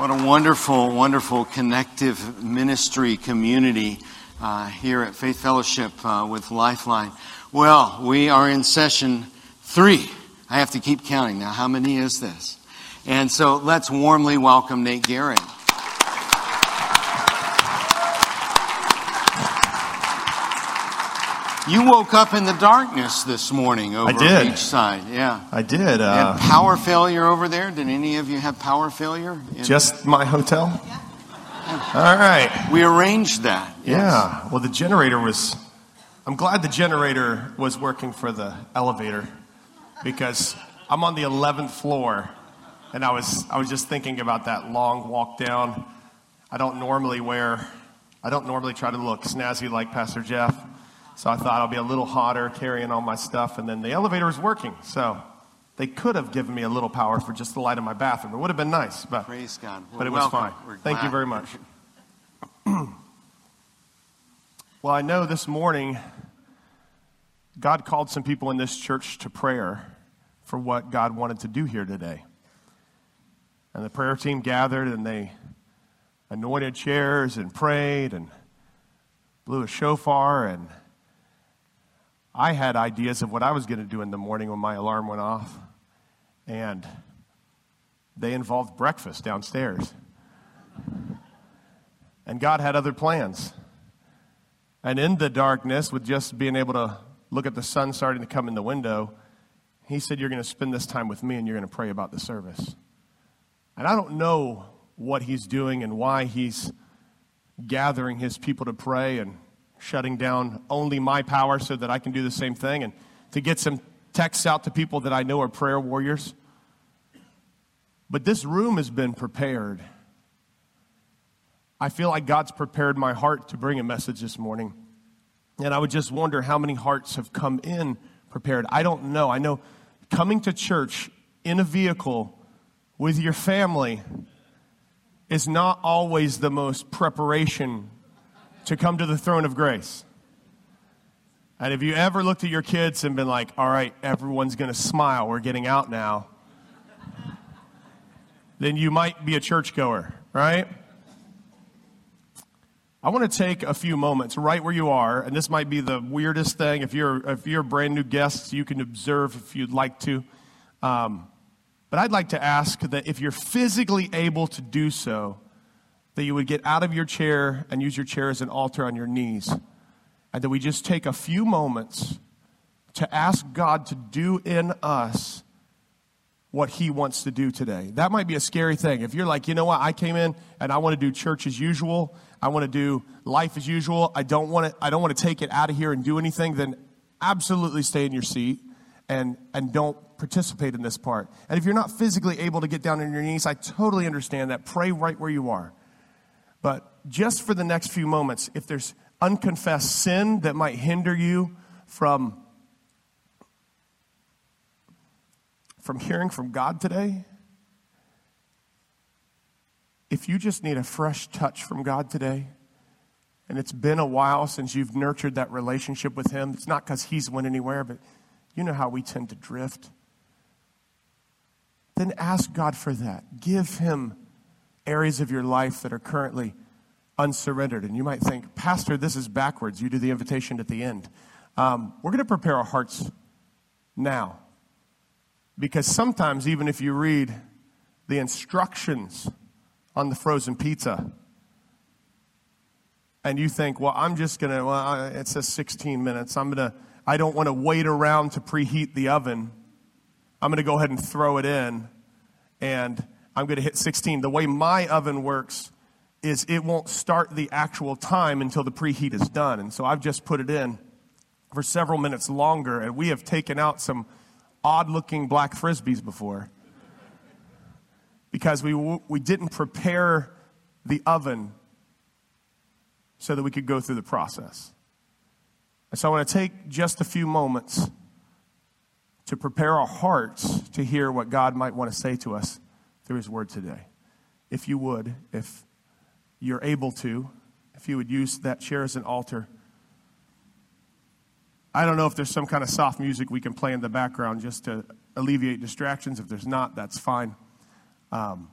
What a wonderful, wonderful connective ministry community uh, here at Faith Fellowship uh, with Lifeline. Well, we are in session three. I have to keep counting now. How many is this? And so let's warmly welcome Nate Garrett. You woke up in the darkness this morning over I did. each side. Yeah. I did. Uh, power failure over there. Did any of you have power failure? In- just my hotel? Yeah. All right. we arranged that. yes. Yeah. Well, the generator was. I'm glad the generator was working for the elevator because I'm on the 11th floor and I was, I was just thinking about that long walk down. I don't normally wear, I don't normally try to look snazzy like Pastor Jeff. So I thought I'll be a little hotter carrying all my stuff. And then the elevator was working. So they could have given me a little power for just the light of my bathroom. It would have been nice. But Praise God. but it Well, was fine. We're Thank you very much. well, I know this morning God called some people in this church to prayer for what God wanted to do here today. And the prayer team gathered and they anointed chairs and prayed and blew a shofar and I had ideas of what I was going to do in the morning when my alarm went off. And they involved breakfast downstairs. And God had other plans. And in the darkness, with just being able to look at the sun starting to come in the window, He said, You're going to spend this time with me and you're going to pray about the service. And I don't know what He's doing and why He's gathering His people to pray and shutting down only my power so that I can do the same thing and to get some texts out to people that I know are prayer warriors. But this room has been prepared. I feel like God's prepared my heart to bring a message this morning. And I would just wonder how many hearts have come in prepared. I don't know. I know coming to church in a vehicle with your family is not always the most preparation to come to the throne of grace. And have you ever looked at your kids and been like, all right, everyone's going to smile, we're getting out now, then you might be a churchgoer, right? I want to take a few moments right where you are, and this might be the weirdest thing. If you're, if you're brand new guest, you can observe if you'd like to. Um, but I'd like to ask that if you're physically able to do so, that you would get out of your chair and use your chair as an altar on your knees. And that we just take a few moments to ask God to do in us what He wants to do today. That might be a scary thing. If you're like, you know what, I came in and I want to do church as usual, I want to do life as usual, I don't want to, I don't want to take it out of here and do anything, then absolutely stay in your seat and, and don't participate in this part. And if you're not physically able to get down on your knees, I totally understand that. Pray right where you are. But just for the next few moments, if there's unconfessed sin that might hinder you from, from hearing from God today, if you just need a fresh touch from God today, and it's been a while since you've nurtured that relationship with Him, it's not because He's went anywhere, but you know how we tend to drift. Then ask God for that. Give Him areas of your life that are currently unsurrendered. And you might think, Pastor, this is backwards. You do the invitation at the end. Um, we're going to prepare our hearts now. Because sometimes, even if you read the instructions on the frozen pizza, and you think, well, I'm just going to, well, it says 16 minutes. I'm going to, I don't want to wait around to preheat the oven. I'm going to go ahead and throw it in, and I'm going to hit 16. The way my oven works is it won't start the actual time until the preheat is done. And so I've just put it in for several minutes longer, and we have taken out some odd looking black frisbees before because we, we didn't prepare the oven so that we could go through the process. And so I want to take just a few moments to prepare our hearts to hear what God might want to say to us through His Word today. If you would, if you're able to, if you would use that chair as an altar. I don't know if there's some kind of soft music we can play in the background just to alleviate distractions. If there's not, that's fine. Um,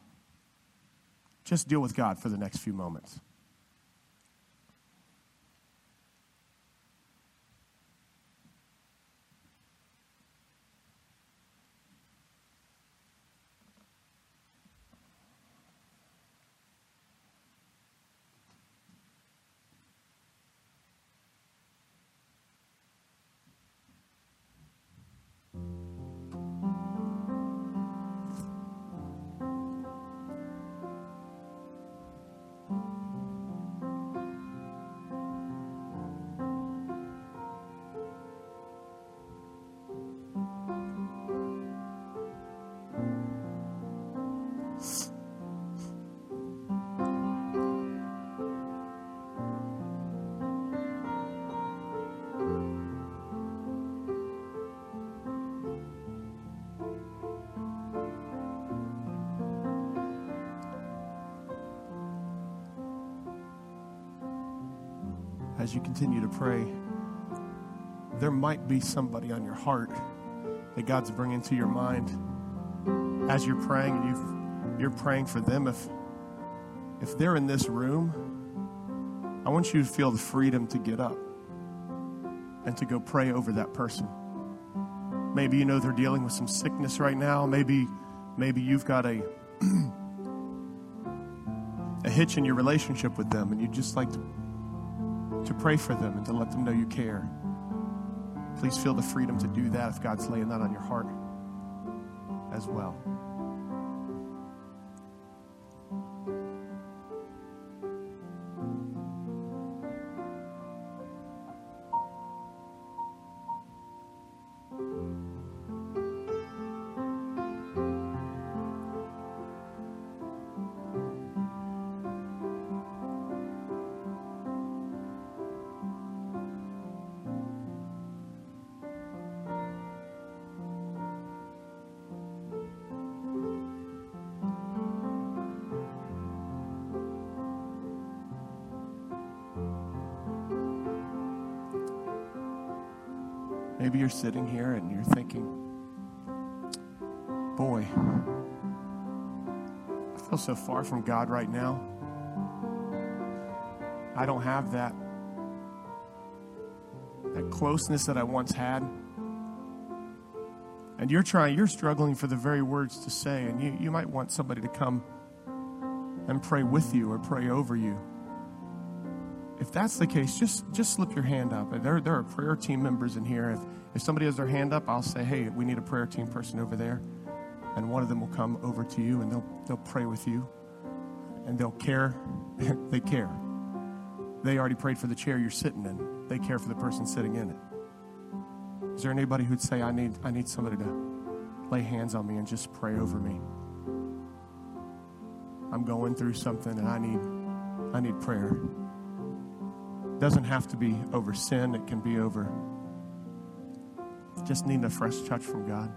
just deal with God for the next few moments. As you continue to pray, there might be somebody on your heart that God's bringing to your mind as you're praying and you you're praying for them. If if they're in this room, I want you to feel the freedom to get up and to go pray over that person. Maybe you know they're dealing with some sickness right now. Maybe maybe you've got a a hitch in your relationship with them and you just like to to pray for them and to let them know you care. Please feel the freedom to do that if God's laying that on your heart as well. Maybe you're sitting here and you're thinking, boy, I feel so far from God right now. I don't have that that closeness that I once had. And you're trying, you're struggling for the very words to say, and you, you might want somebody to come and pray with you or pray over you if that's the case, just just slip your hand up. There, there are prayer team members in here. If, if somebody has their hand up, I'll say, hey, we need a prayer team person over there. And one of them will come over to you and they'll, they'll pray with you. And they'll care. they care. They already prayed for the chair you're sitting in. They care for the person sitting in it. Is there anybody who'd say, I need, I need somebody to lay hands on me and just pray over me? I'm going through something and I need, I need prayer doesn't have to be over sin, it can be over just needing a fresh touch from God.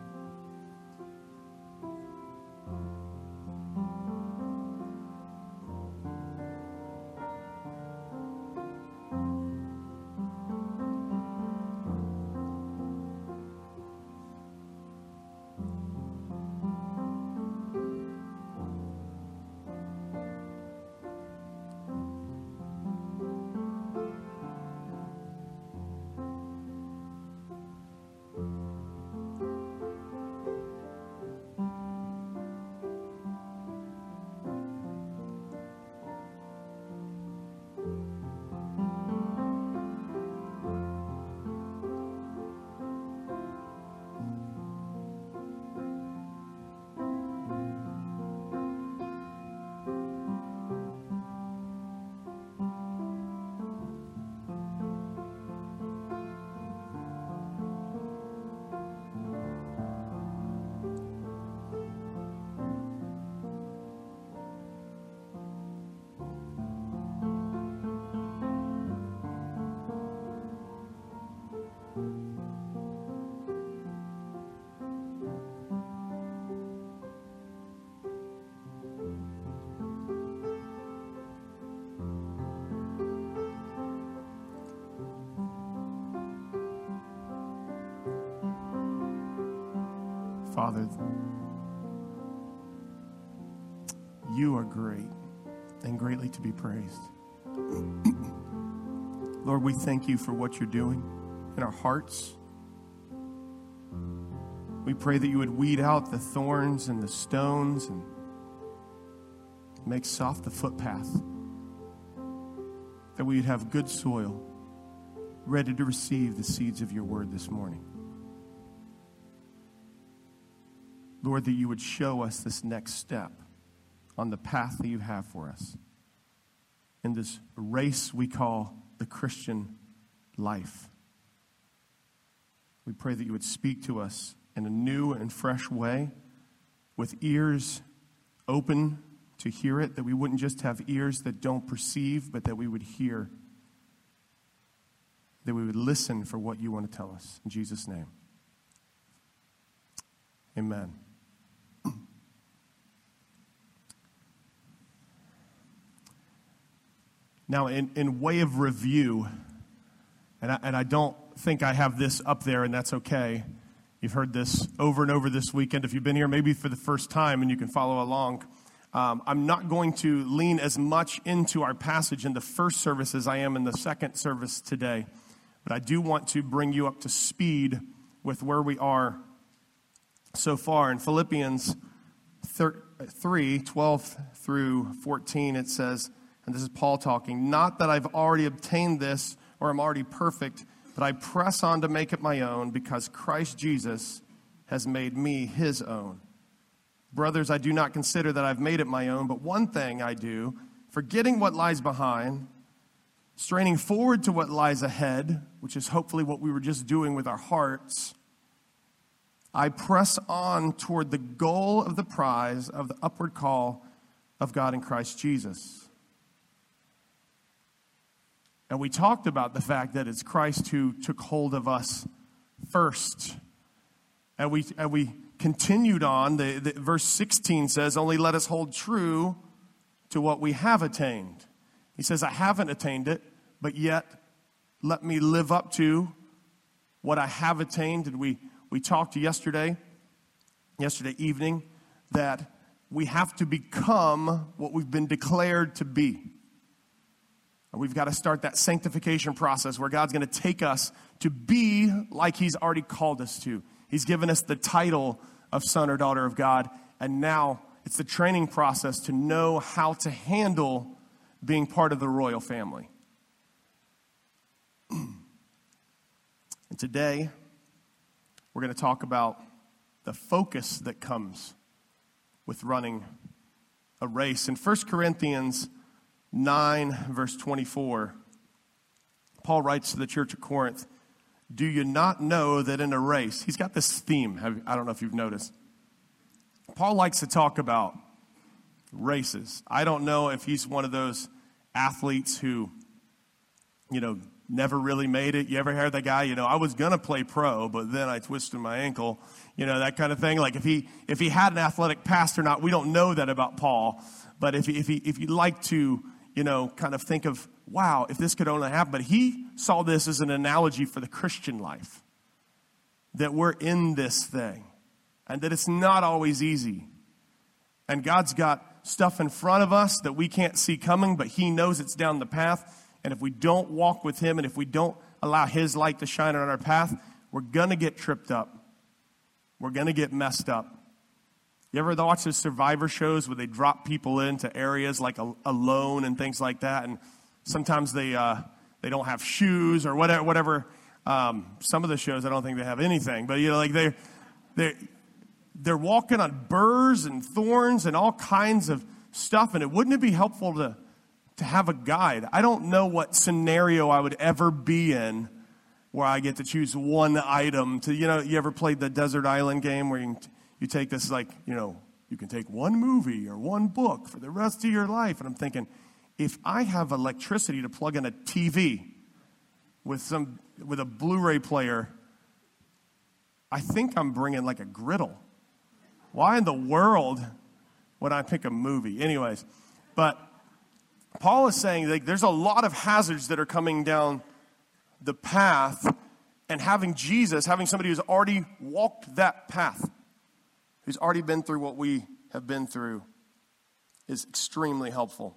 Father, you are great. and greatly to be praised. Lord, we thank you for what you're doing in our hearts. We pray that you would weed out the thorns and the stones and make soft the footpath. That we would have good soil ready to receive the seeds of your word this morning. Lord, that you would show us this next step on the path that you have for us in this race we call the Christian life. We pray that you would speak to us in a new and fresh way with ears open to hear it, that we wouldn't just have ears that don't perceive, but that we would hear, that we would listen for what you want to tell us. In Jesus' name. Amen. Now, in, in way of review, and I, and I don't think I have this up there, and that's okay. You've heard this over and over this weekend. If you've been here maybe for the first time and you can follow along, um, I'm not going to lean as much into our passage in the first service as I am in the second service today. But I do want to bring you up to speed with where we are so far. In Philippians 3 12 through 14, it says, and this is Paul talking, not that I've already obtained this or I'm already perfect, but I press on to make it my own because Christ Jesus has made me his own. Brothers, I do not consider that I've made it my own, but one thing I do, forgetting what lies behind, straining forward to what lies ahead, which is hopefully what we were just doing with our hearts, I press on toward the goal of the prize of the upward call of God in Christ Jesus. And we talked about the fact that it's Christ who took hold of us first. And we, and we continued on. The, the, verse 16 says, Only let us hold true to what we have attained. He says, I haven't attained it, but yet let me live up to what I have attained. And we, we talked yesterday, yesterday evening, that we have to become what we've been declared to be. We've got to start that sanctification process where God's going to take us to be like He's already called us to. He's given us the title of son or daughter of God, and now it's the training process to know how to handle being part of the royal family. and today, we're going to talk about the focus that comes with running a race. In 1 Corinthians 9, verse 24, Paul writes to the church of Corinth, Do you not know that in a race, he's got this theme, I don't know if you've noticed. Paul likes to talk about races. I don't know if he's one of those athletes who, you know, never really made it. You ever heard that guy, you know, I was going to play pro, but then I twisted my ankle, you know, that kind of thing. Like if he, if he had an athletic past or not, we don't know that about Paul. But if he, if he, if you like to, you know, kind of think of, wow, if this could only happen. But he saw this as an analogy for the Christian life that we're in this thing and that it's not always easy. And God's got stuff in front of us that we can't see coming, but He knows it's down the path. And if we don't walk with Him and if we don't allow His light to shine on our path, we're going to get tripped up. We're going to get messed up. You ever watch those survivor shows where they drop people into areas like alone and things like that? And sometimes they, uh, they don't have shoes or whatever. whatever. Um, some of the shows, I don't think they have anything. But, you know, like they, they, they're walking on burrs and thorns and all kinds of stuff. And it wouldn't it be helpful to, to have a guide? I don't know what scenario I would ever be in where I get to choose one item to, you know, you ever played the Desert Island game where you can you take this like, you know, you can take one movie or one book for the rest of your life. And I'm thinking, if I have electricity to plug in a TV with some with a Blu-ray player, I think I'm bringing like a griddle. Why in the world would I pick a movie? Anyways, but Paul is saying like there's a lot of hazards that are coming down the path, and having Jesus, having somebody who's already walked that path, who's already been through what we have been through is extremely helpful.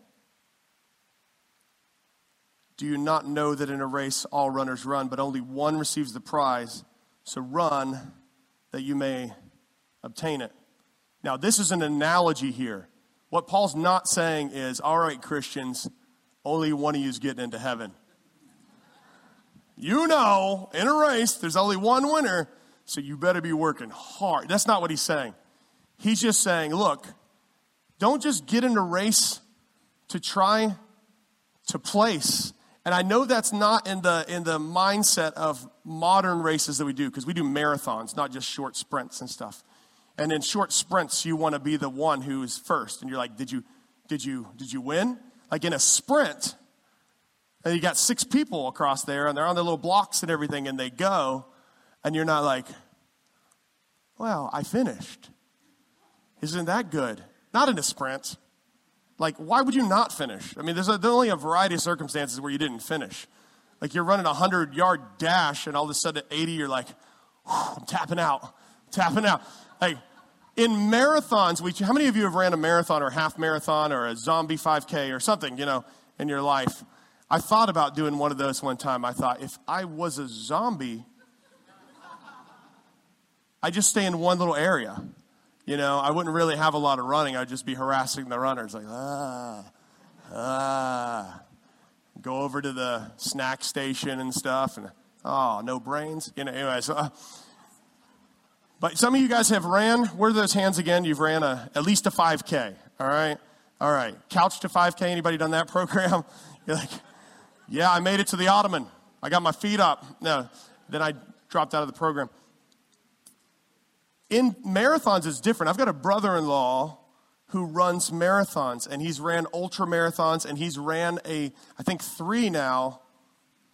Do you not know that in a race all runners run, but only one receives the prize? So run that you may obtain it. Now, this is an analogy here. What Paul's not saying is, all right, Christians, only one of you is getting into heaven. You know, in a race, there's only one winner, so you better be working hard. That's not what he's saying. He's just saying, look, don't just get in a race to try to place. And I know that's not in the in the mindset of modern races that we do because we do marathons, not just short sprints and stuff. And in short sprints, you want to be the one who is first, and you're like, did you did you did you win? Like in a sprint, and you got six people across there, and they're on their little blocks and everything, and they go, and you're not like, well, I finished. Isn't that good? Not in a sprint. Like, why would you not finish? I mean, there's, a, there's only a variety of circumstances where you didn't finish. Like, you're running a 100 yard dash, and all of a sudden at 80, you're like, I'm tapping out, tapping out. Like, in marathons, we, how many of you have ran a marathon or a half marathon or a zombie 5K or something, you know, in your life? I thought about doing one of those one time. I thought, if I was a zombie, I'd just stay in one little area. You know, I wouldn't really have a lot of running. I'd just be harassing the runners, like, ah, ah. Go over to the snack station and stuff, and oh, no brains. You know, anyway, so. Uh, but some of you guys have ran. Where are those hands again? You've ran a, at least a 5K. All right, all right. Couch to 5K. Anybody done that program? You're like, yeah, I made it to the Ottoman. I got my feet up. No, then I dropped out of the program in marathons is different. I've got a brother-in-law who runs marathons and he's ran ultra marathons and he's ran a I think 3 now,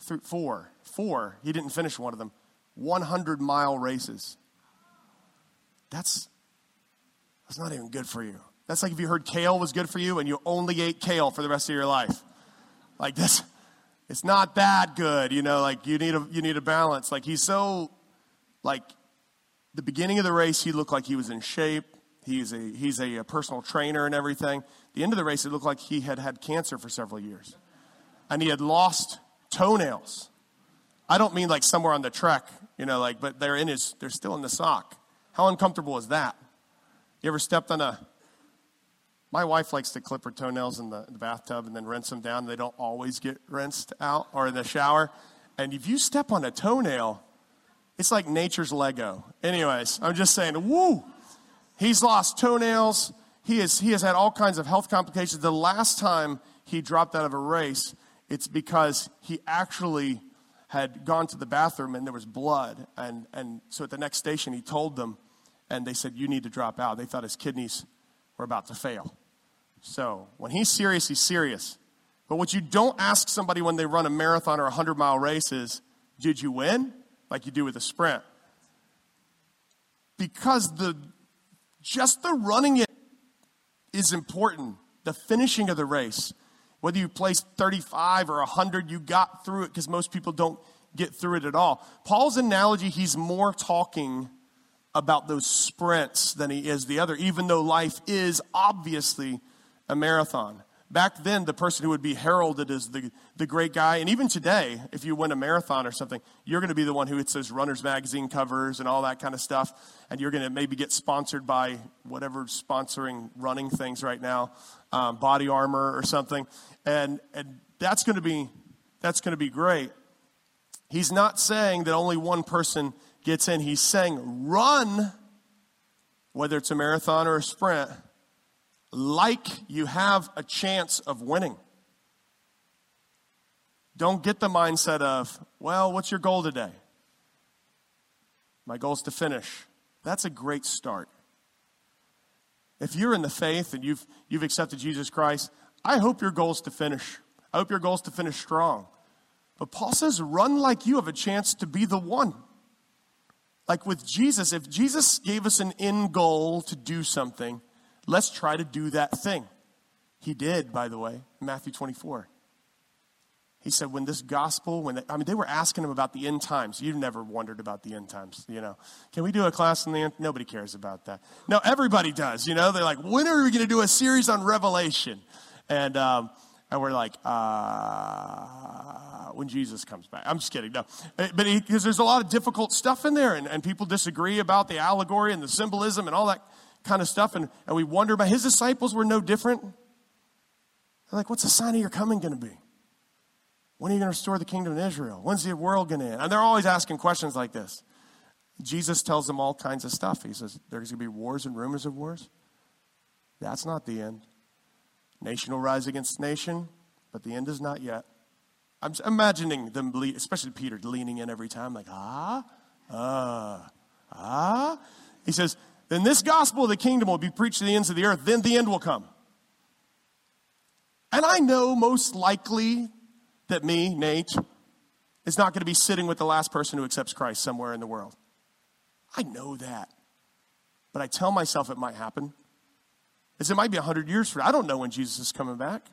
th- 4. 4. He didn't finish one of them. 100 mile races. That's that's not even good for you. That's like if you heard kale was good for you and you only ate kale for the rest of your life. Like this it's not that good, you know, like you need a you need a balance. Like he's so like the beginning of the race, he looked like he was in shape. He's a, he's a, a personal trainer and everything. The end of the race, it looked like he had had cancer for several years. And he had lost toenails. I don't mean like somewhere on the trek, you know, like, but they're in his, they're still in the sock. How uncomfortable is that? You ever stepped on a, my wife likes to clip her toenails in the, the bathtub and then rinse them down. They don't always get rinsed out or in the shower. And if you step on a toenail, it's like nature's Lego. Anyways, I'm just saying, woo! He's lost toenails. He, is, he has had all kinds of health complications. The last time he dropped out of a race, it's because he actually had gone to the bathroom and there was blood. And, and so at the next station, he told them, and they said, You need to drop out. They thought his kidneys were about to fail. So when he's serious, he's serious. But what you don't ask somebody when they run a marathon or a 100 mile race is, Did you win? Like you do with a sprint. Because the just the running it is important. The finishing of the race, whether you place 35 or 100, you got through it because most people don't get through it at all. Paul's analogy, he's more talking about those sprints than he is the other, even though life is obviously a marathon. Back then, the person who would be heralded as the, the great guy, and even today, if you win a marathon or something, you're going to be the one who hits those Runners Magazine covers and all that kind of stuff. And you're going to maybe get sponsored by whatever sponsoring running things right now, um, Body Armor or something. And, and that's going to be that's going to be great. He's not saying that only one person gets in. He's saying run, whether it's a marathon or a sprint like you have a chance of winning. Don't get the mindset of, well, what's your goal today? My goal is to finish. That's a great start. If you're in the faith and you've, you've accepted Jesus Christ, I hope your goal is to finish. I hope your goal is to finish strong. But Paul says, run like you have a chance to be the one. Like with Jesus, if Jesus gave us an end goal to do something, Let's try to do that thing. He did, by the way, in Matthew 24. He said, when this gospel, when they, I mean, they were asking him about the end times. You've never wondered about the end times, you know. Can we do a class on the end? Nobody cares about that. No, everybody does, you know. They're like, when are we going to do a series on Revelation? And, um, And we're like, uh, when Jesus comes back. I'm just kidding. No. Uh, but because there's a lot of difficult stuff in there, and, and people disagree about the allegory and the symbolism and all that kind of stuff. And, and we wonder about his disciples were no different. They're like, what's the sign of your coming going to be? When are you going to restore the kingdom of Israel? When's the world going to end? And they're always asking questions like this. Jesus tells them all kinds of stuff. He says, There's going to be wars and rumors of wars. That's not the end. Nation will rise against nation, but the end is not yet. I'm imagining them, especially Peter, leaning in every time, like, ah, ah, ah. He says, Then this gospel of the kingdom will be preached to the ends of the earth, then the end will come. And I know most likely that me, Nate, is not going to be sitting with the last person who accepts Christ somewhere in the world. I know that. But I tell myself it might happen. As it might be 100 years from now. I don't know when Jesus is coming back.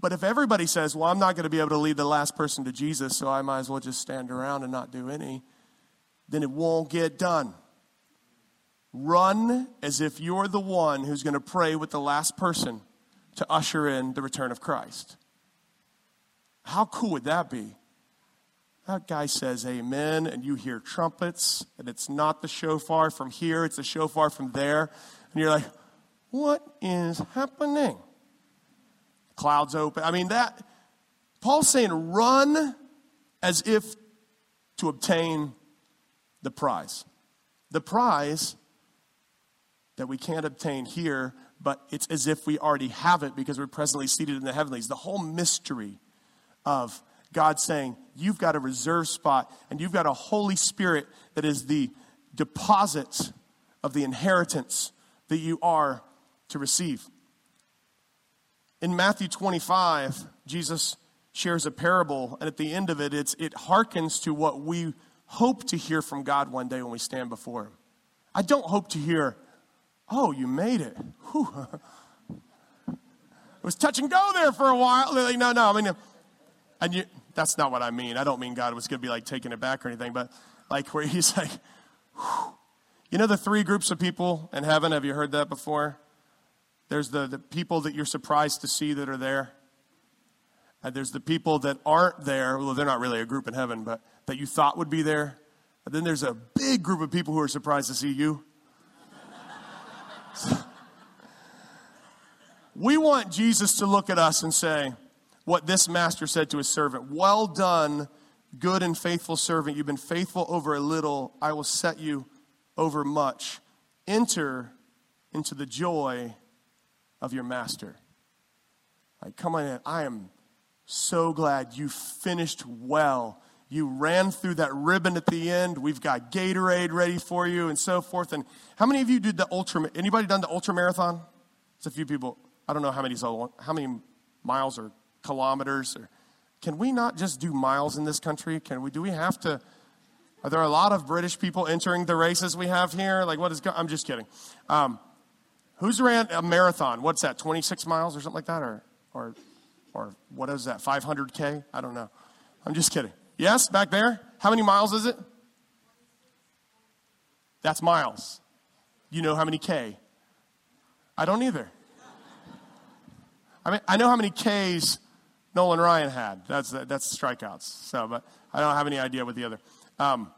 But if everybody says, well, I'm not going to be able to lead the last person to Jesus, so I might as well just stand around and not do any, then it won't get done. Run as if you're the one who's going to pray with the last person to usher in the return of Christ. How cool would that be? That guy says amen, and you hear trumpets, and it's not the shofar from here, it's the shofar from there. And you're like, what is happening? Clouds open. I mean, that, Paul's saying run as if to obtain the prize. The prize that we can't obtain here, but it's as if we already have it because we're presently seated in the heavenlies. The whole mystery of God saying, You've got a reserve spot and you've got a Holy Spirit that is the deposit of the inheritance that you are to receive. In Matthew 25, Jesus shares a parable, and at the end of it, it's, it hearkens to what we hope to hear from God one day when we stand before Him. I don't hope to hear, Oh, you made it. It was touch and go there for a while. Like, no, no, I mean, and you, that's not what I mean. I don't mean God was going to be like taking it back or anything, but like where he's like, whew. you know, the three groups of people in heaven. Have you heard that before? There's the, the people that you're surprised to see that are there. And there's the people that aren't there. Well, they're not really a group in heaven, but that you thought would be there. And then there's a big group of people who are surprised to see you. we want Jesus to look at us and say, what this master said to his servant Well done, good and faithful servant. You've been faithful over a little, I will set you over much. Enter into the joy of your master. Like, come on in. I am so glad you finished well. You ran through that ribbon at the end. We've got Gatorade ready for you and so forth. And how many of you did the ultra? Anybody done the ultra marathon? It's a few people. I don't know how many how many miles or kilometers. Or can we not just do miles in this country? Can we? Do we have to? Are there a lot of British people entering the races we have here? Like what is? I'm just kidding. Um, who's ran a marathon? What's that? 26 miles or something like that, or or or what is that? 500k? I don't know. I'm just kidding. Yes, back there? How many miles is it? That's miles. You know how many K? I don't either. I mean, I know how many Ks Nolan Ryan had. That's that's strikeouts. So, but I don't have any idea what the other. Um,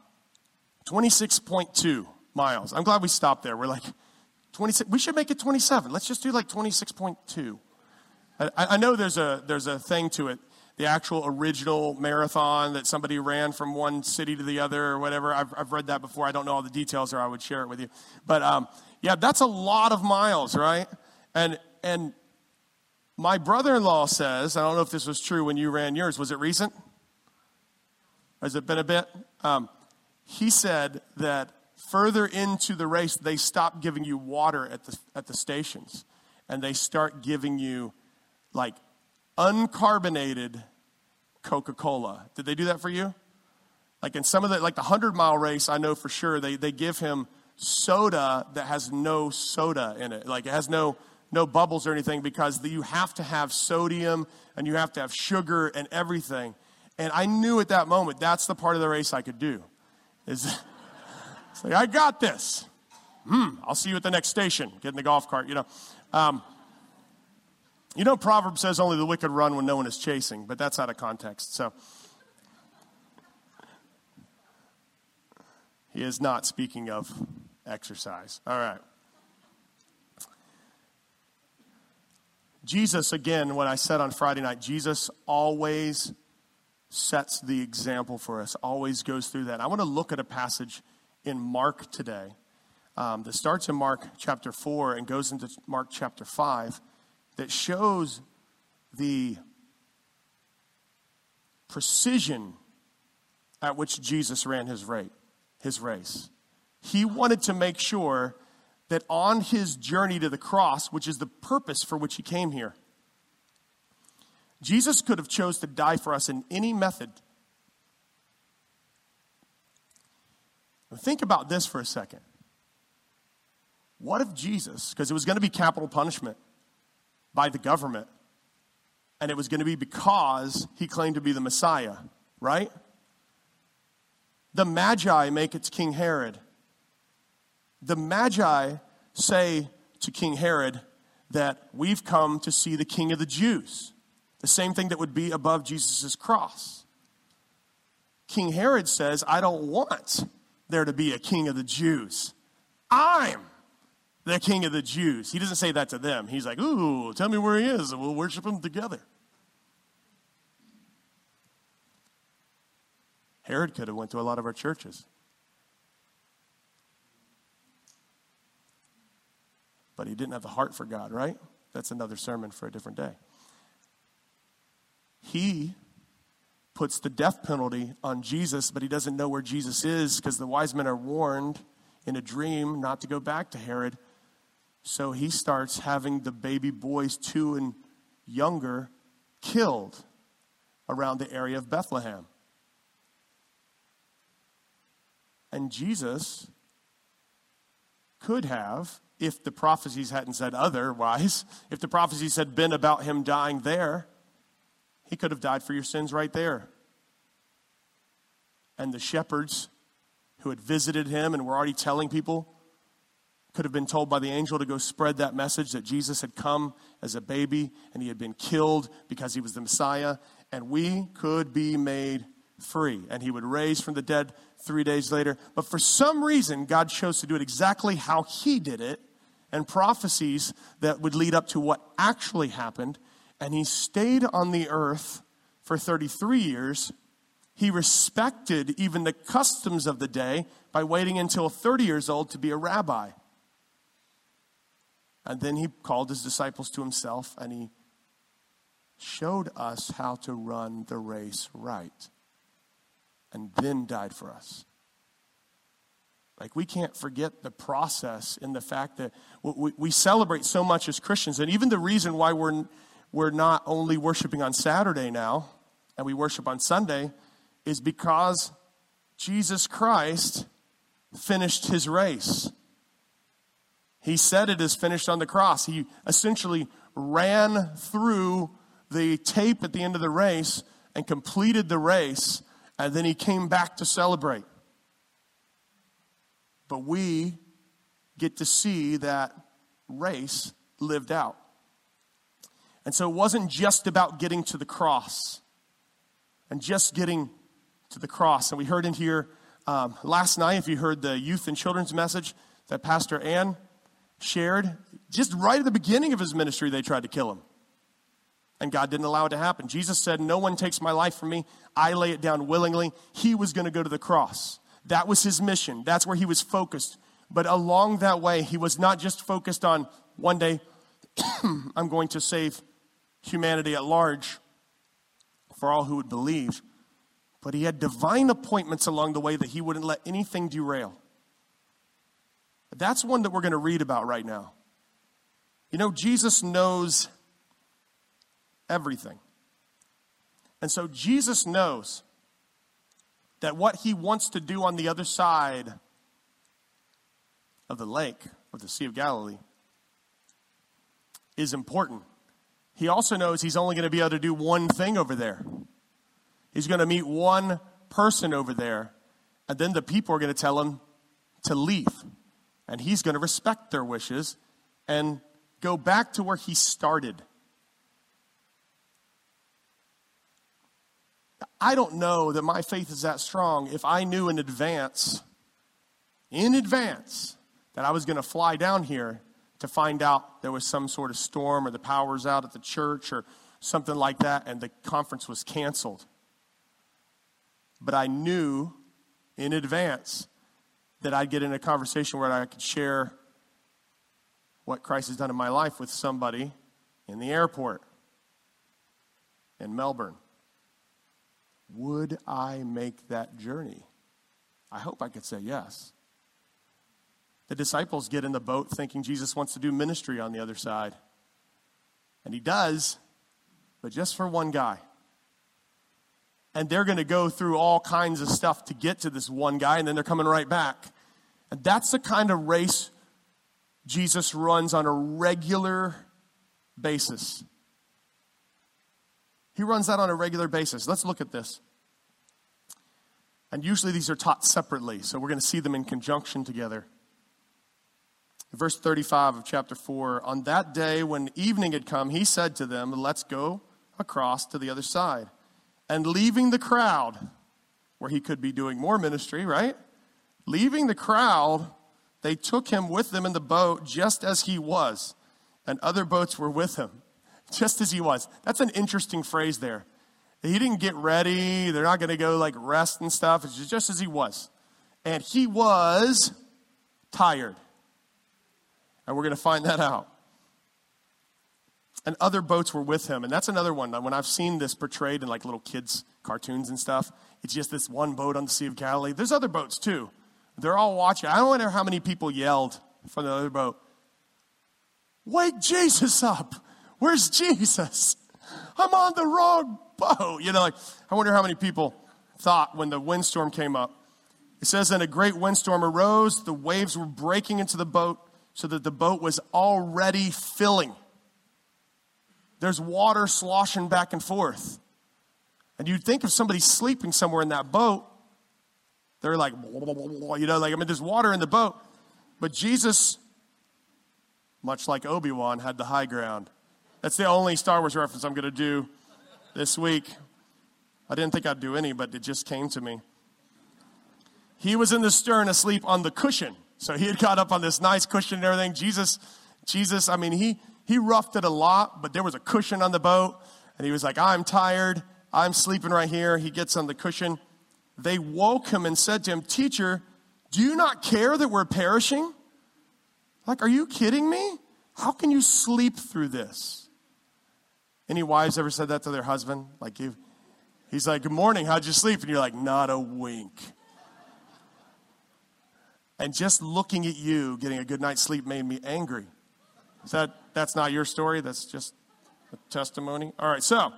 26.2 miles. I'm glad we stopped there. We're like 26. We should make it 27. Let's just do like 26.2. I, I know there's a there's a thing to it the actual original marathon that somebody ran from one city to the other or whatever. I've, I've read that before. I don't know all the details or I would share it with you. But um, yeah, that's a lot of miles, right? And, and my brother in law says, I don't know if this was true when you ran yours, was it recent? Has it been a bit? Um, he said that further into the race, they stop giving you water at the, at the stations and they start giving you like uncarbonated Coca Cola. Did they do that for you? Like in some of the, like the 100 mile race, I know for sure they, they give him soda that has no soda in it. Like it has no, no bubbles or anything because you have to have sodium and you have to have sugar and everything. And I knew at that moment that's the part of the race I could do. Is it's like, I got this. Hmm, I'll see you at the next station. Get in the golf cart, you know. Um, You know, Proverbs says only the wicked run when no one is chasing, but that's out of context. So he is not speaking of exercise. All right. Jesus, again, what I said on Friday night, Jesus always sets the example for us, always goes through that. I want to look at a passage in Mark today um, that starts in Mark chapter 4 and goes into Mark chapter 5 that shows the precision at which Jesus ran his, race. He wanted to make sure that on his journey to the cross, which is the purpose for which he came here, Jesus could have chose to die for us in any method. Think about this for a second. What if Jesus, because it was going to be capital punishment by the government, and it was going to be because he claimed to be the Messiah, right? The Magi make it to King Herod. The Magi say to King Herod that we've come to see the King of the Jews, the same thing that would be above Jesus' cross. King Herod says, I don't want there to be a king of the Jews. I'm the king of the Jews. He doesn't say that to them. He's like, Ooh, tell me where he is, and we'll worship him together. Herod could have went to a lot of our churches. But he didn't have the heart for God, right? That's another sermon for a different day. He puts the death penalty on Jesus, but he doesn't know where Jesus is because the wise men are warned in a dream not to go back to Herod. So he starts having the baby boys, two and younger, killed around the area of Bethlehem. And Jesus could have, if the prophecies hadn't said otherwise, if the prophecies had been about him dying there, he could have died for your sins right there. And the shepherds who had visited him and were already telling people could have been told by the angel to go spread that message that Jesus had come as a baby and he had been killed because he was the Messiah, and we could be made free. And he would raise from the dead three days later. But for some reason, God chose to do it exactly how he did it, and prophecies that would lead up to what actually happened and he stayed on the earth for 33 years. He respected even the customs of the day by waiting until 30 years old to be a rabbi. And then he called his disciples to himself and he showed us how to run the race right. And then died for us. Like, we can't forget the process in the fact that we, we celebrate so much as Christians. And even the reason why we're we're not only worshiping on Saturday now and we worship on Sunday is because Jesus Christ finished his race. He said it is finished on the cross. He essentially ran through the tape at the end of the race and completed the race, and then he came back to celebrate. But we get to see that race lived out. And so it wasn't just about getting to the cross and just getting to the cross. And we heard in here um, last night, if you heard the youth and children's message that Pastor Ann shared, just right at the beginning of his ministry, they tried to kill him. And God didn't allow it to happen. Jesus said, No one takes my life from me. I lay it down willingly. He was going to go to the cross. That was his mission. That's where he was focused. But along that way, he was not just focused on one day, I'm going to save humanity at large for all who would believe. But he had divine appointments along the way that he wouldn't let anything derail. That's one that we're going to read about right now. You know, Jesus knows everything. And so Jesus knows that what he wants to do on the other side of the lake, of the Sea of Galilee, is important he also knows he's only going to be able to do one thing over there. He's going to meet one person over there, and then the people are going to tell him to leave. And he's going to respect their wishes and go back to where he started. I don't know that my faith is that strong if I knew in advance, in advance, that I was going to fly down here to find out there was some sort of storm or the power's out at the church or something like that and the conference was canceled. But I knew in advance that I'd get in a conversation where I could share what Christ has done in my life with somebody in the airport in Melbourne. Would I make that journey? I hope I could say yes. The disciples get in the boat thinking Jesus wants to do ministry on the other side. And he does, but just for one guy. And they're going to go through all kinds of stuff to get to this one guy, and then they're coming right back. And that's the kind of race Jesus runs on a regular basis. He runs that on a regular basis. Let's look at this. And usually these are taught separately, so we're going to see them in conjunction together. Verse 35 of chapter 4 On that day when evening had come, he said to them, Let's go across to the other side. And leaving the crowd, where he could be doing more ministry, right? Leaving the crowd, they took him with them in the boat just as he was, and other boats were with him, just as he was. That's an interesting phrase there. He didn't get ready, they're not going to go like rest and stuff. It's just as he was. And he was tired. And we're going to find that out. And other boats were with him. And that's another one. When I've seen this portrayed in like little kids' cartoons and stuff, it's just this one boat on the Sea of Galilee. There's other boats too. They're all watching. I wonder how many people yelled from the other boat, Wake Jesus up! Where's Jesus? I'm on the wrong boat. You know, like, I wonder how many people thought when the windstorm came up. It says, And a great windstorm arose, the waves were breaking into the boat so that the boat was already filling. There's water sloshing back and forth. And you'd think if somebody's sleeping somewhere in that boat, they're like, you know, like, I mean, there's water in the boat. But Jesus, much like Obi Wan, had the high ground. That's the only Star Wars reference I'm going to do this week. I didn't think I'd do any, but it just came to me. He was in the stern asleep on the cushion. So he had got up on this nice cushion and everything. Jesus, Jesus, I mean, he, he roughed it a lot, but there was a cushion on the boat. And he was like, I'm tired. I'm sleeping right here. He gets on the cushion. They woke him and said to him, Teacher, do you not care that we're perishing? Like, are you kidding me? How can you sleep through this? Any wives ever said that to their husband? Like, you, he's like, Good morning, how'd you sleep? And you're like, Not a wink. And just looking at you getting a good night's sleep made me angry. Is that that's not your story? That's just a testimony? All right, so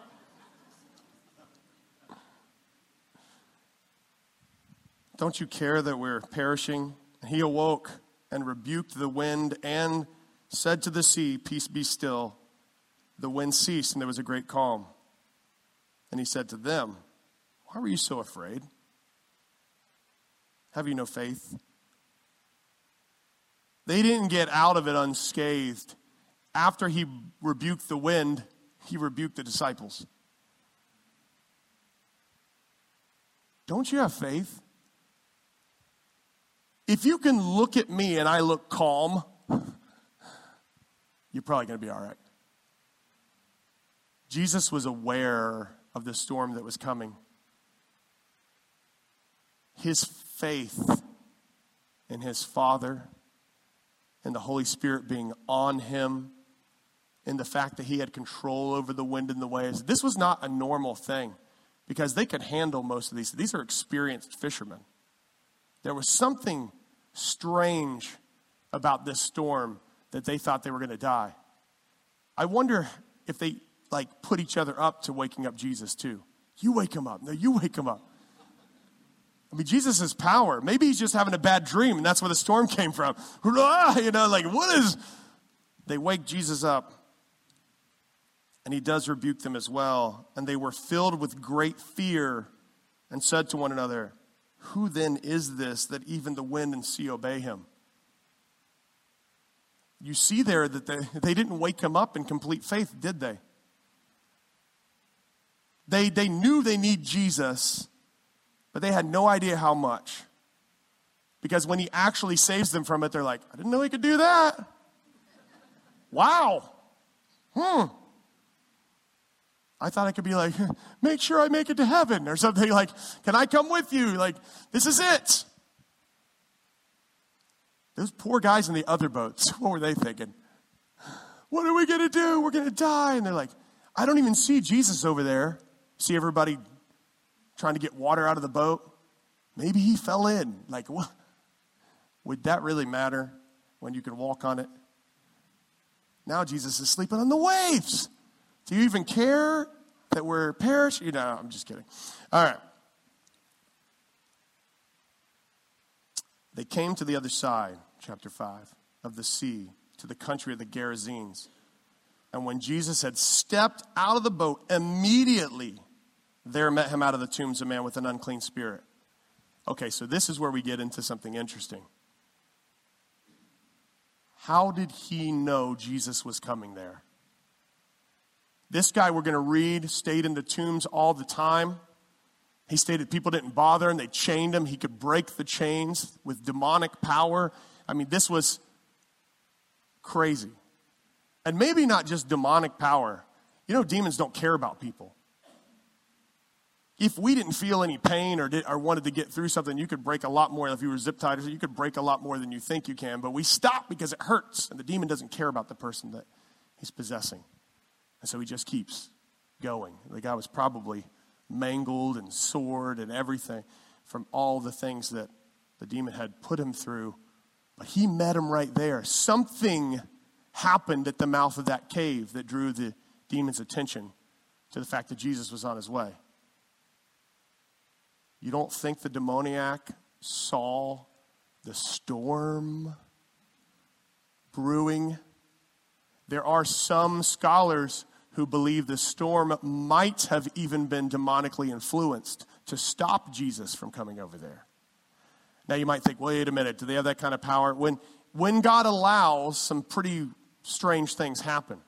Don't you care that we're perishing? he awoke and rebuked the wind and said to the sea, Peace be still. The wind ceased, and there was a great calm. And he said to them, Why were you so afraid? Have you no faith? They didn't get out of it unscathed. After he rebuked the wind, he rebuked the disciples. Don't you have faith? If you can look at me and I look calm, you're probably going to be all right. Jesus was aware of the storm that was coming. His faith in his Father and the Holy Spirit being on him, in the fact that he had control over the wind and the waves. This was not a normal thing because they could handle most of these. These are experienced fishermen. There was something strange about this storm that they thought they were going to die. I wonder if they like put each other up to waking up Jesus too. You wake him up. No, you wake him up. I mean, Jesus is power. Maybe he's just having a bad dream, and that's where the storm came from. You know, like, what is. They wake Jesus up, and he does rebuke them as well. And they were filled with great fear and said to one another, who then is this that even the wind and sea obey him? You see there that they, they didn't wake him up in complete faith, did they? they, they knew they need Jesus, but they had no idea how much. Because when he actually saves them from it, they're like, I didn't know he could do that. Wow. Hmm. I thought I could be like, make sure I make it to heaven or something like, can I come with you? Like, this is it. Those poor guys in the other boats, what were they thinking? What are we going to do? We're going to die. And they're like, I don't even see Jesus over there. See everybody trying to get water out of the boat? Maybe he fell in. Like, what? Would that really matter when you can walk on it? Now Jesus is sleeping on the waves. Do you even care that we're perishing? You know, I'm just kidding. All right. They came to the other side, chapter 5, of the sea, to the country of the Gerasenes. And when Jesus had stepped out of the boat, immediately there met him out of the tombs a man with an unclean spirit. Okay, so this is where we get into something interesting. How did he know Jesus was coming there? This guy we're going to read stayed in the tombs all the time. He stated people didn't bother and they chained him. He could break the chains with demonic power. I mean, this was crazy. And maybe not just demonic power. You know, demons don't care about people. If we didn't feel any pain or, did, or wanted to get through something, you could break a lot more. If you were zip tied, you could break a lot more than you think you can. But we stop because it hurts, and the demon doesn't care about the person that he's possessing. And so he just keeps going. The guy was probably mangled and sored and everything from all the things that the demon had put him through. But he met him right there. Something happened at the mouth of that cave that drew the demon's attention to the fact that Jesus was on his way. You don't think the demoniac saw the storm brewing? There are some scholars who believe the storm might have even been demonically influenced to stop Jesus from coming over there. Now you might think, wait a minute, do they have that kind of power? When, when God allows, some pretty strange things happen.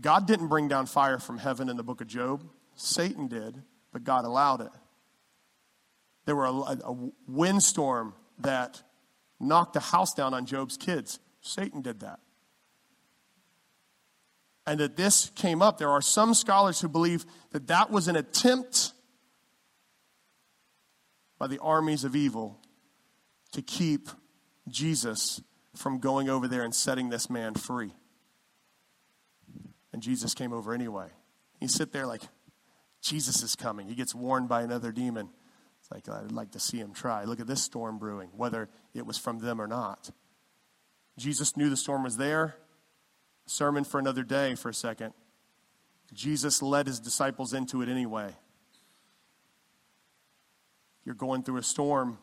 God didn't bring down fire from heaven in the book of Job, Satan did, but God allowed it. There were a, a windstorm that knocked a house down on Job's kids. Satan did that and that this came up, there are some scholars who believe that that was an attempt by the armies of evil to keep Jesus from going over there and setting this man free. And Jesus came over anyway. You sit there like, Jesus is coming. He gets warned by another demon. It's like, I'd like to see him try. Look at this storm brewing, whether it was from them or not. Jesus knew the storm was there sermon for another day for a second. Jesus led his disciples into it anyway. You're going through a storm,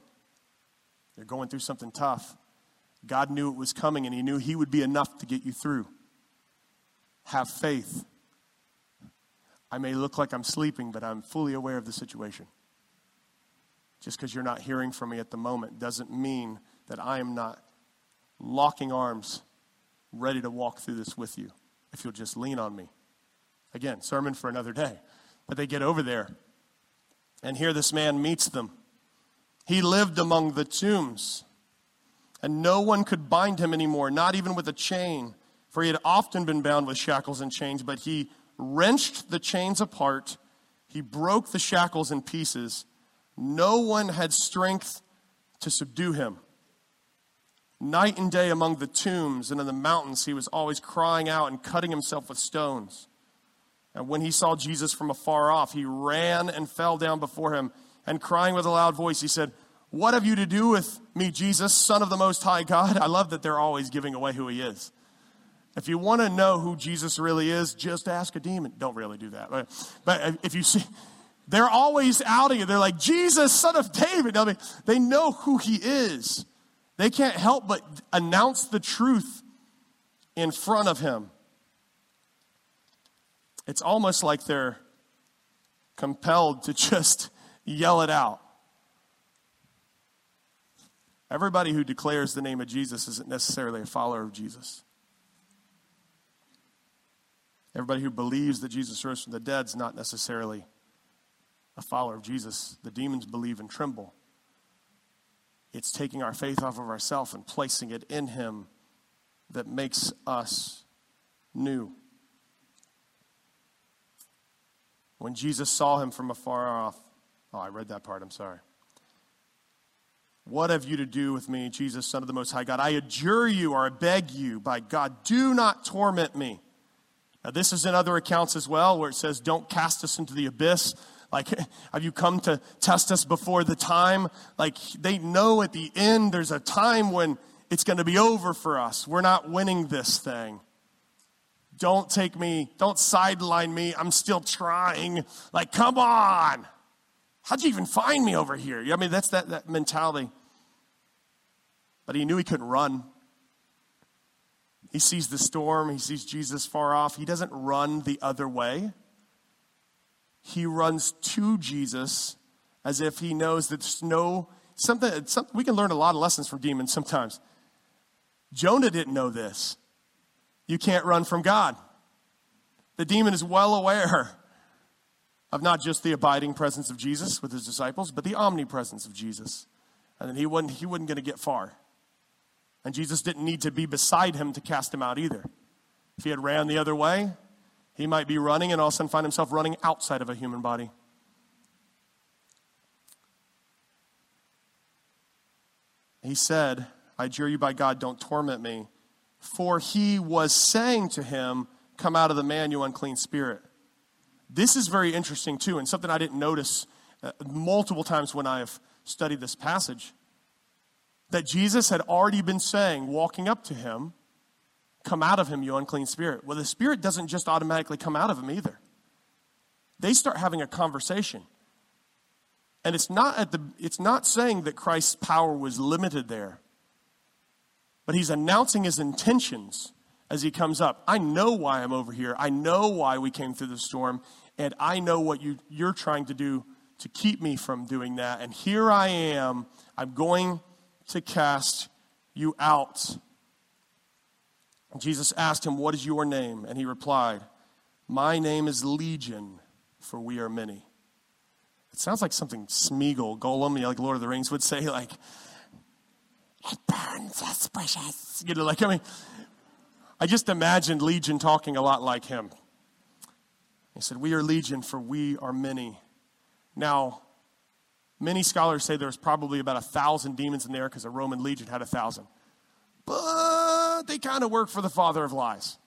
you're going through something tough. God knew it was coming and he knew he would be enough to get you through. Have faith. I may look like I'm sleeping, but I'm fully aware of the situation. Just because you're not hearing from me at the moment doesn't mean that I am not locking arms ready to walk through this with you if you'll just lean on me. Again, sermon for another day. But they get over there, and here this man meets them. He lived among the tombs, and no one could bind him anymore, not even with a chain, for he had often been bound with shackles and chains, but he wrenched the chains apart. He broke the shackles in pieces. No one had strength to subdue him. Night and day among the tombs and in the mountains, he was always crying out and cutting himself with stones. And when he saw Jesus from afar off, he ran and fell down before him. And crying with a loud voice, he said, What have you to do with me, Jesus, Son of the Most High God? I love that they're always giving away who he is. If you want to know who Jesus really is, just ask a demon. Don't really do that. But, but if you see, they're always outing it. They're like, Jesus, son of David. I mean, they know who he is. They can't help but announce the truth in front of him. It's almost like they're compelled to just yell it out. Everybody who declares the name of Jesus isn't necessarily a follower of Jesus. Everybody who believes that Jesus rose from the dead is not necessarily a follower of Jesus, the demons believe and tremble. It's taking our faith off of ourselves and placing it in Him that makes us new. When Jesus saw him from afar off, oh, I read that part, I'm sorry. What have you to do with me, Jesus, Son of the Most High God? I adjure you or I beg you, by God, do not torment me. Now, this is in other accounts as well, where it says, Don't cast us into the abyss. Like, have you come to test us before the time? Like, they know at the end there's a time when it's going to be over for us. We're not winning this thing. Don't take me, don't sideline me. I'm still trying. Like, come on. How'd you even find me over here? I mean, that's that, that mentality. But he knew he couldn't run. He sees the storm, he sees Jesus far off. He doesn't run the other way. He runs to Jesus as if he knows that there's no something, we can learn a lot of lessons from demons sometimes. Jonah didn't know this. You can't run from God. The demon is well aware of not just the abiding presence of Jesus with his disciples, but the omnipresence of Jesus. And then he wasn't, he wasn't going to get far. And Jesus didn't need to be beside him to cast him out either. If he had ran the other way, he might be running and all of a sudden find himself running outside of a human body. He said, I adjure you by God, don't torment me. For he was saying to him, Come out of the man, you unclean spirit. This is very interesting, too, and something I didn't notice uh, multiple times when I've studied this passage. That Jesus had already been saying, walking up to him, Come out of him, you unclean spirit. Well, the spirit doesn't just automatically come out of him either. They start having a conversation. And it's not, at the, it's not saying that Christ's power was limited there. But he's announcing his intentions as he comes up. I know why I'm over here. I know why we came through the storm. And I know what you, you're trying to do to keep me from doing that. And here I am. I'm going to cast you out. Jesus asked him, What is your name? And he replied, My name is Legion, for we are many. It sounds like something Smeagol, Gollum, you know, like Lord of the Rings would say, like, it burns suspicious. You know, like, I mean, I just imagined Legion talking a lot like him. He said, We are Legion, for we are many. Now, many scholars say there's probably about a thousand demons in there because the Roman Legion had a thousand. But they kind of work for the father of lies.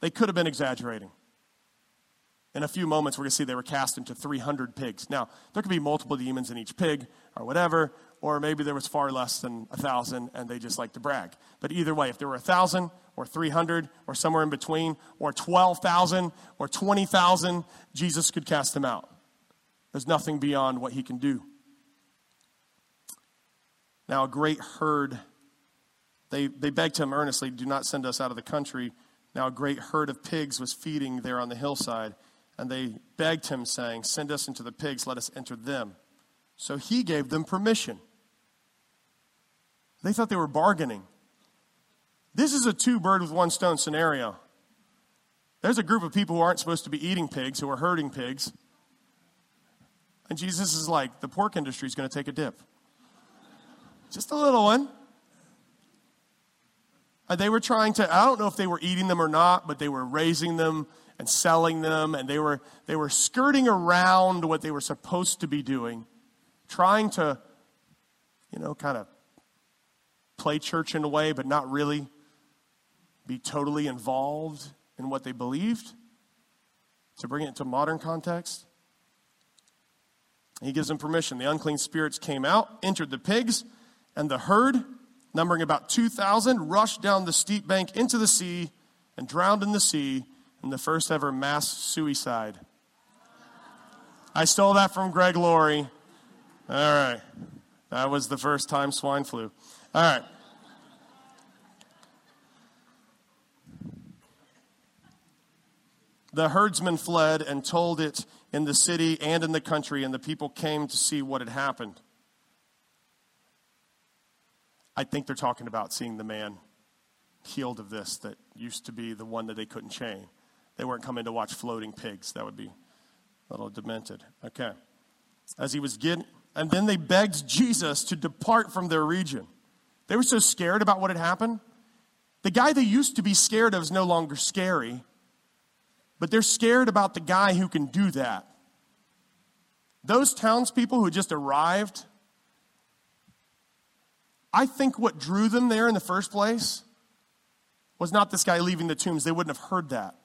They could have been exaggerating. In a few moments, we're going to see they were cast into 300 pigs. Now, there could be multiple demons in each pig or whatever, or maybe there was far less than a 1,000 and they just like to brag. But either way, if there were a 1,000 or 300 or somewhere in between, or 12,000 or 20,000, Jesus could cast them out. There's nothing beyond what he can do. Now, a great herd, they, they begged him earnestly, Do not send us out of the country. Now, a great herd of pigs was feeding there on the hillside. And they begged him, saying, Send us into the pigs, let us enter them. So he gave them permission. They thought they were bargaining. This is a two bird with one stone scenario. There's a group of people who aren't supposed to be eating pigs, who are herding pigs. And Jesus is like, the pork industry is going to take a dip. Just a little one. And they were trying to, I don't know if they were eating them or not, but they were raising them and selling them, and they were, they were skirting around what they were supposed to be doing, trying to, you know, kind of play church in a way, but not really be totally involved in what they believed, to bring it to modern context. He gives them permission. The unclean spirits came out, entered the pigs, and the herd, numbering about 2,000, rushed down the steep bank into the sea and drowned in the sea in the first ever mass suicide. I stole that from Greg Laurie. All right. That was the first time swine flu. All right. The herdsmen fled and told it in the city and in the country, and the people came to see what had happened. I think they're talking about seeing the man healed of this that used to be the one that they couldn't chain. They weren't coming to watch floating pigs. That would be a little demented. Okay. as he was getting, and then they begged Jesus to depart from their region. They were so scared about what had happened. The guy they used to be scared of is no longer scary, but they're scared about the guy who can do that. Those townspeople who just arrived, I think what drew them there in the first place was not this guy leaving the tombs. They wouldn't have heard that.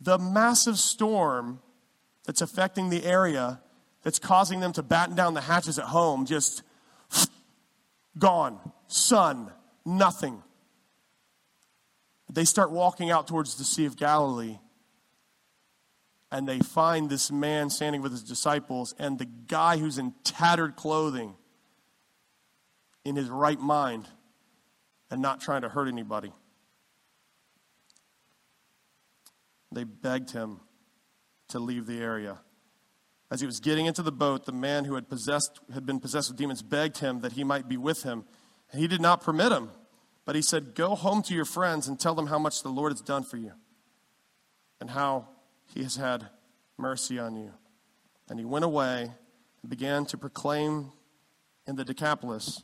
The massive storm that's affecting the area that's causing them to batten down the hatches at home just gone. Sun, nothing. They start walking out towards the Sea of Galilee and they find this man standing with his disciples and the guy who's in tattered clothing in his right mind and not trying to hurt anybody. They begged him to leave the area. As he was getting into the boat, the man who had, possessed, had been possessed with demons begged him that he might be with him. And he did not permit him, but he said, Go home to your friends and tell them how much the Lord has done for you and how he has had mercy on you. And he went away and began to proclaim in the Decapolis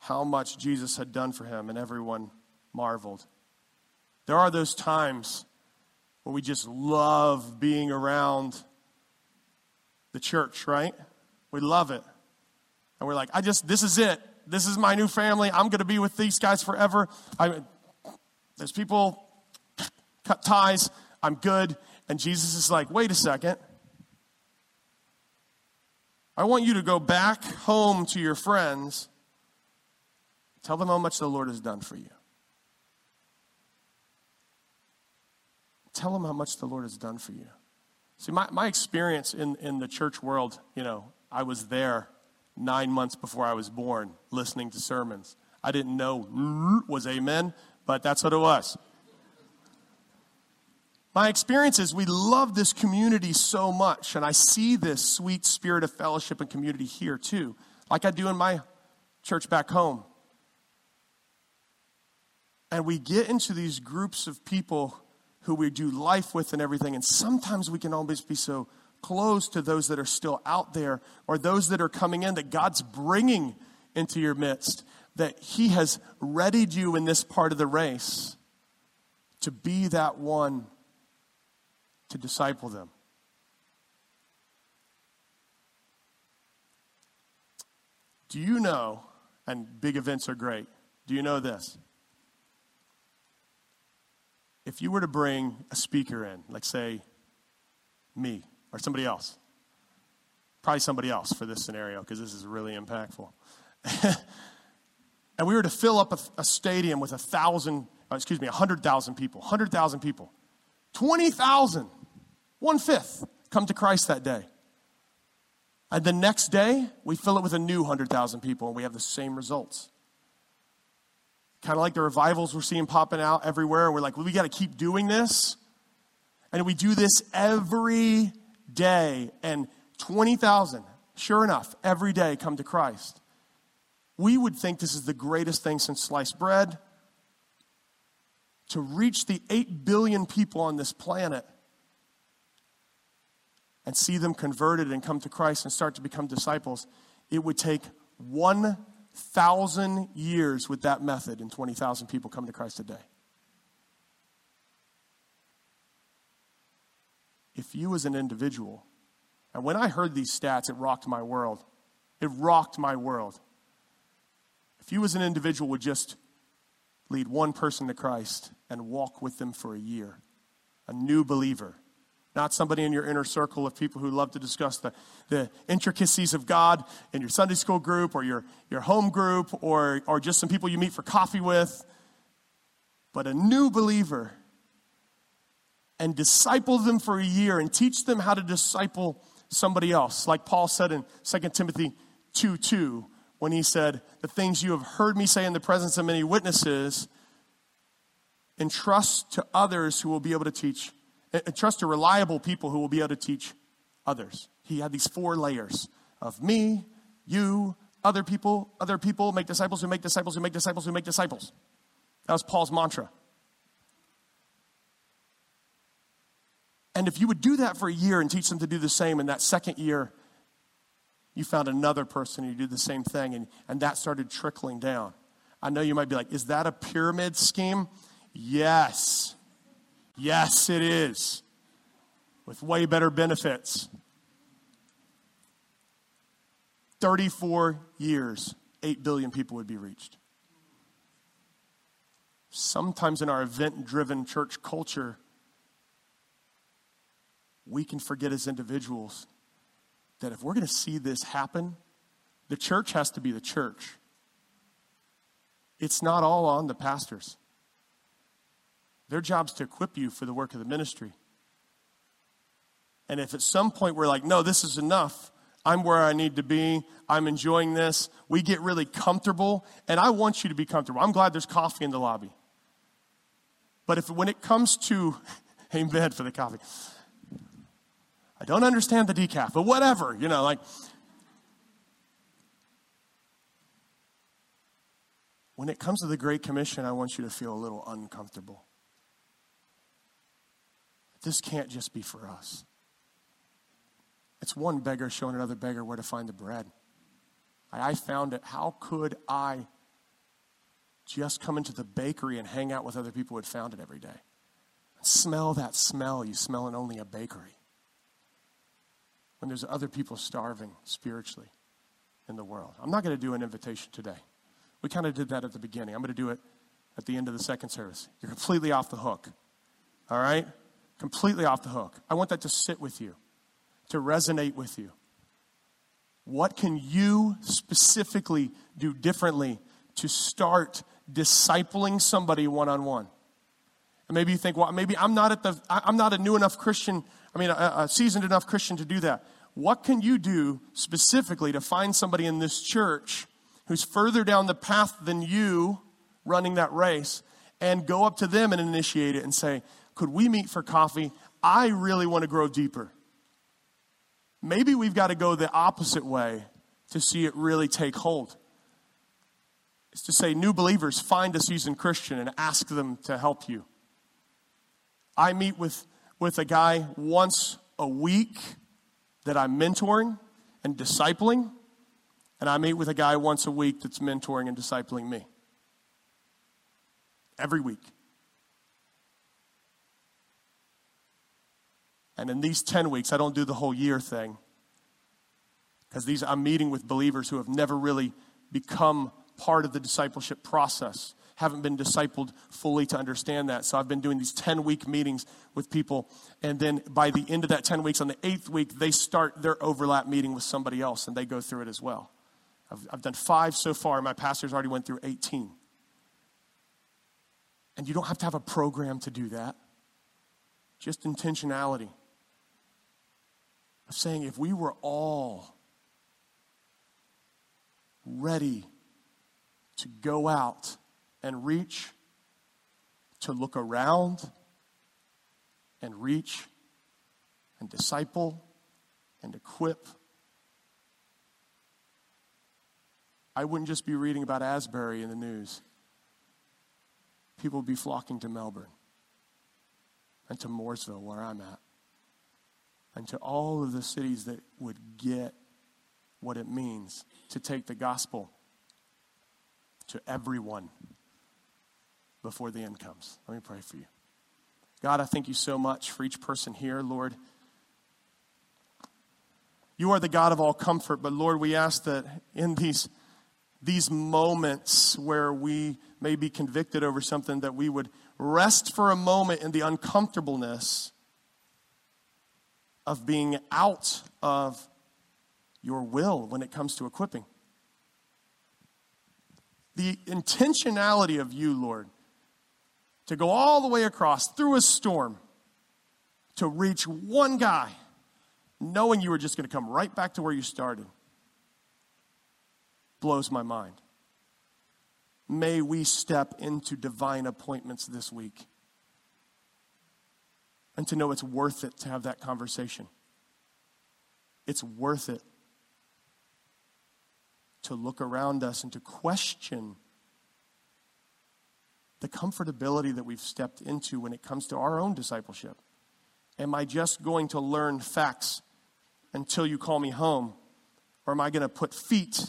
how much Jesus had done for him, and everyone marveled. There are those times where we just love being around the church, right? We love it. And we're like, I just, this is it. This is my new family. I'm going to be with these guys forever. I, there's people cut ties. I'm good. And Jesus is like, wait a second. I want you to go back home to your friends Tell them how much the Lord has done for you. Tell them how much the Lord has done for you. See, my, my experience in, in the church world, you know, I was there nine months before I was born listening to sermons. I didn't know was amen, but that's what it was. My experience is we love this community so much, and I see this sweet spirit of fellowship and community here too, like I do in my church back home. And we get into these groups of people who we do life with and everything. And sometimes we can always be so close to those that are still out there or those that are coming in that God's bringing into your midst, that He has readied you in this part of the race to be that one to disciple them. Do you know, and big events are great, do you know this? If you were to bring a speaker in, like say me or somebody else, probably somebody else for this scenario because this is really impactful. and we were to fill up a, a stadium with a thousand, uh, excuse me, a hundred thousand people, hundred thousand people, twenty thousand, one fifth come to Christ that day. And the next day, we fill it with a new hundred thousand people, and we have the same results. Kind of like the revivals we're seeing popping out everywhere. We're like, well, we got to keep doing this. And we do this every day. And 20,000, sure enough, every day come to Christ. We would think this is the greatest thing since sliced bread. To reach the 8 billion people on this planet and see them converted and come to Christ and start to become disciples, it would take one thousand years with that method and 20,000 people come to Christ today. If you as an individual, and when I heard these stats, it rocked my world. It rocked my world. If you as an individual would just lead one person to Christ and walk with them for a year, a new believer, not somebody in your inner circle of people who love to discuss the, the intricacies of God in your Sunday school group or your, your home group or, or just some people you meet for coffee with, but a new believer and disciple them for a year and teach them how to disciple somebody else. Like Paul said in 2 Timothy 2 2, when he said, The things you have heard me say in the presence of many witnesses, entrust to others who will be able to teach trust to reliable people who will be able to teach others. He had these four layers of me, you, other people, other people, make disciples who make disciples who make disciples who make disciples. That was Paul's mantra. And if you would do that for a year and teach them to do the same in that second year, you found another person who did the same thing, and, and that started trickling down. I know you might be like, is that a pyramid scheme? Yes. Yes, it is. With way better benefits. 34 years, 8 billion people would be reached. Sometimes in our event driven church culture, we can forget as individuals that if we're going to see this happen, the church has to be the church. It's not all on the pastors. Their job's to equip you for the work of the ministry. And if at some point we're like, no, this is enough, I'm where I need to be, I'm enjoying this, we get really comfortable, and I want you to be comfortable. I'm glad there's coffee in the lobby. But if when it comes to, amen for the coffee, I don't understand the decaf, but whatever, you know, like. When it comes to the Great Commission, I want you to feel a little uncomfortable. This can't just be for us. It's one beggar showing another beggar where to find the bread. I, found it. How could I just come into the bakery and hang out with other people who had found it every day? Smell that smell you smell in only a bakery when there's other people starving spiritually in the world. I'm not going to do an invitation today. We kind of did that at the beginning. I'm going to do it at the end of the second service. You're completely off the hook. All right? Completely off the hook. I want that to sit with you, to resonate with you. What can you specifically do differently to start discipling somebody one on one? And maybe you think, well, maybe I'm not at the, I'm not a new enough Christian I mean, a, a seasoned enough Christian to do that. What can you do specifically to find somebody in this church who's further down the path than you running that race and go up to them and initiate it and say, Could we meet for coffee? I really want to grow deeper. Maybe we've got to go the opposite way to see it really take hold. It's to say, new believers, find a seasoned Christian and ask them to help you. I meet with with a guy once a week that I'm mentoring and discipling, and I meet with a guy once a week that's mentoring and discipling me. Every week. And in these 10 weeks, I don't do the whole year thing. Because these I'm meeting with believers who have never really become part of the discipleship process haven't been discipled fully to understand that. So I've been doing these 10 week meetings with people. And then by the end of that 10 weeks, on the eighth week, they start their overlap meeting with somebody else and they go through it as well. I've, I've done five so far. My pastors already went through 18. And you don't have to have a program to do that, just intentionality of saying if we were all ready to go out and reach, to look around and reach and disciple and equip. I wouldn't just be reading about Asbury in the news. People would be flocking to Melbourne and to Mooresville, where I'm at, and to all of the cities that would get what it means to take the gospel to everyone before the end comes. Let me pray for you. God, I thank you so much for each person here, Lord. You are the God of all comfort, but Lord, we ask that in these, these moments where we may be convicted over something, that we would rest for a moment in the uncomfortableness of being out of your will when it comes to equipping. The intentionality of you, Lord, to go all the way across through a storm to reach one guy, knowing you were just going to come right back to where you started, blows my mind. May we step into divine appointments this week and to know it's worth it to have that conversation. It's worth it to look around us and to question the comfortability that we've stepped into when it comes to our own discipleship. Am I just going to learn facts until you call me home? Or am I going to put feet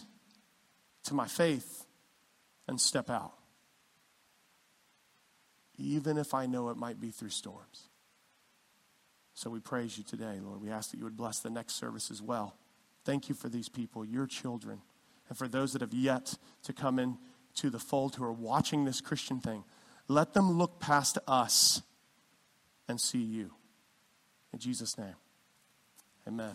to my faith and step out? Even if I know it might be through storms. So we praise you today, Lord. We ask that you would bless the next service as well. Thank you for these people, your children, and for those that have yet to come in to the fold who are watching this Christian thing. Let them look past us and see you. In Jesus' name, amen.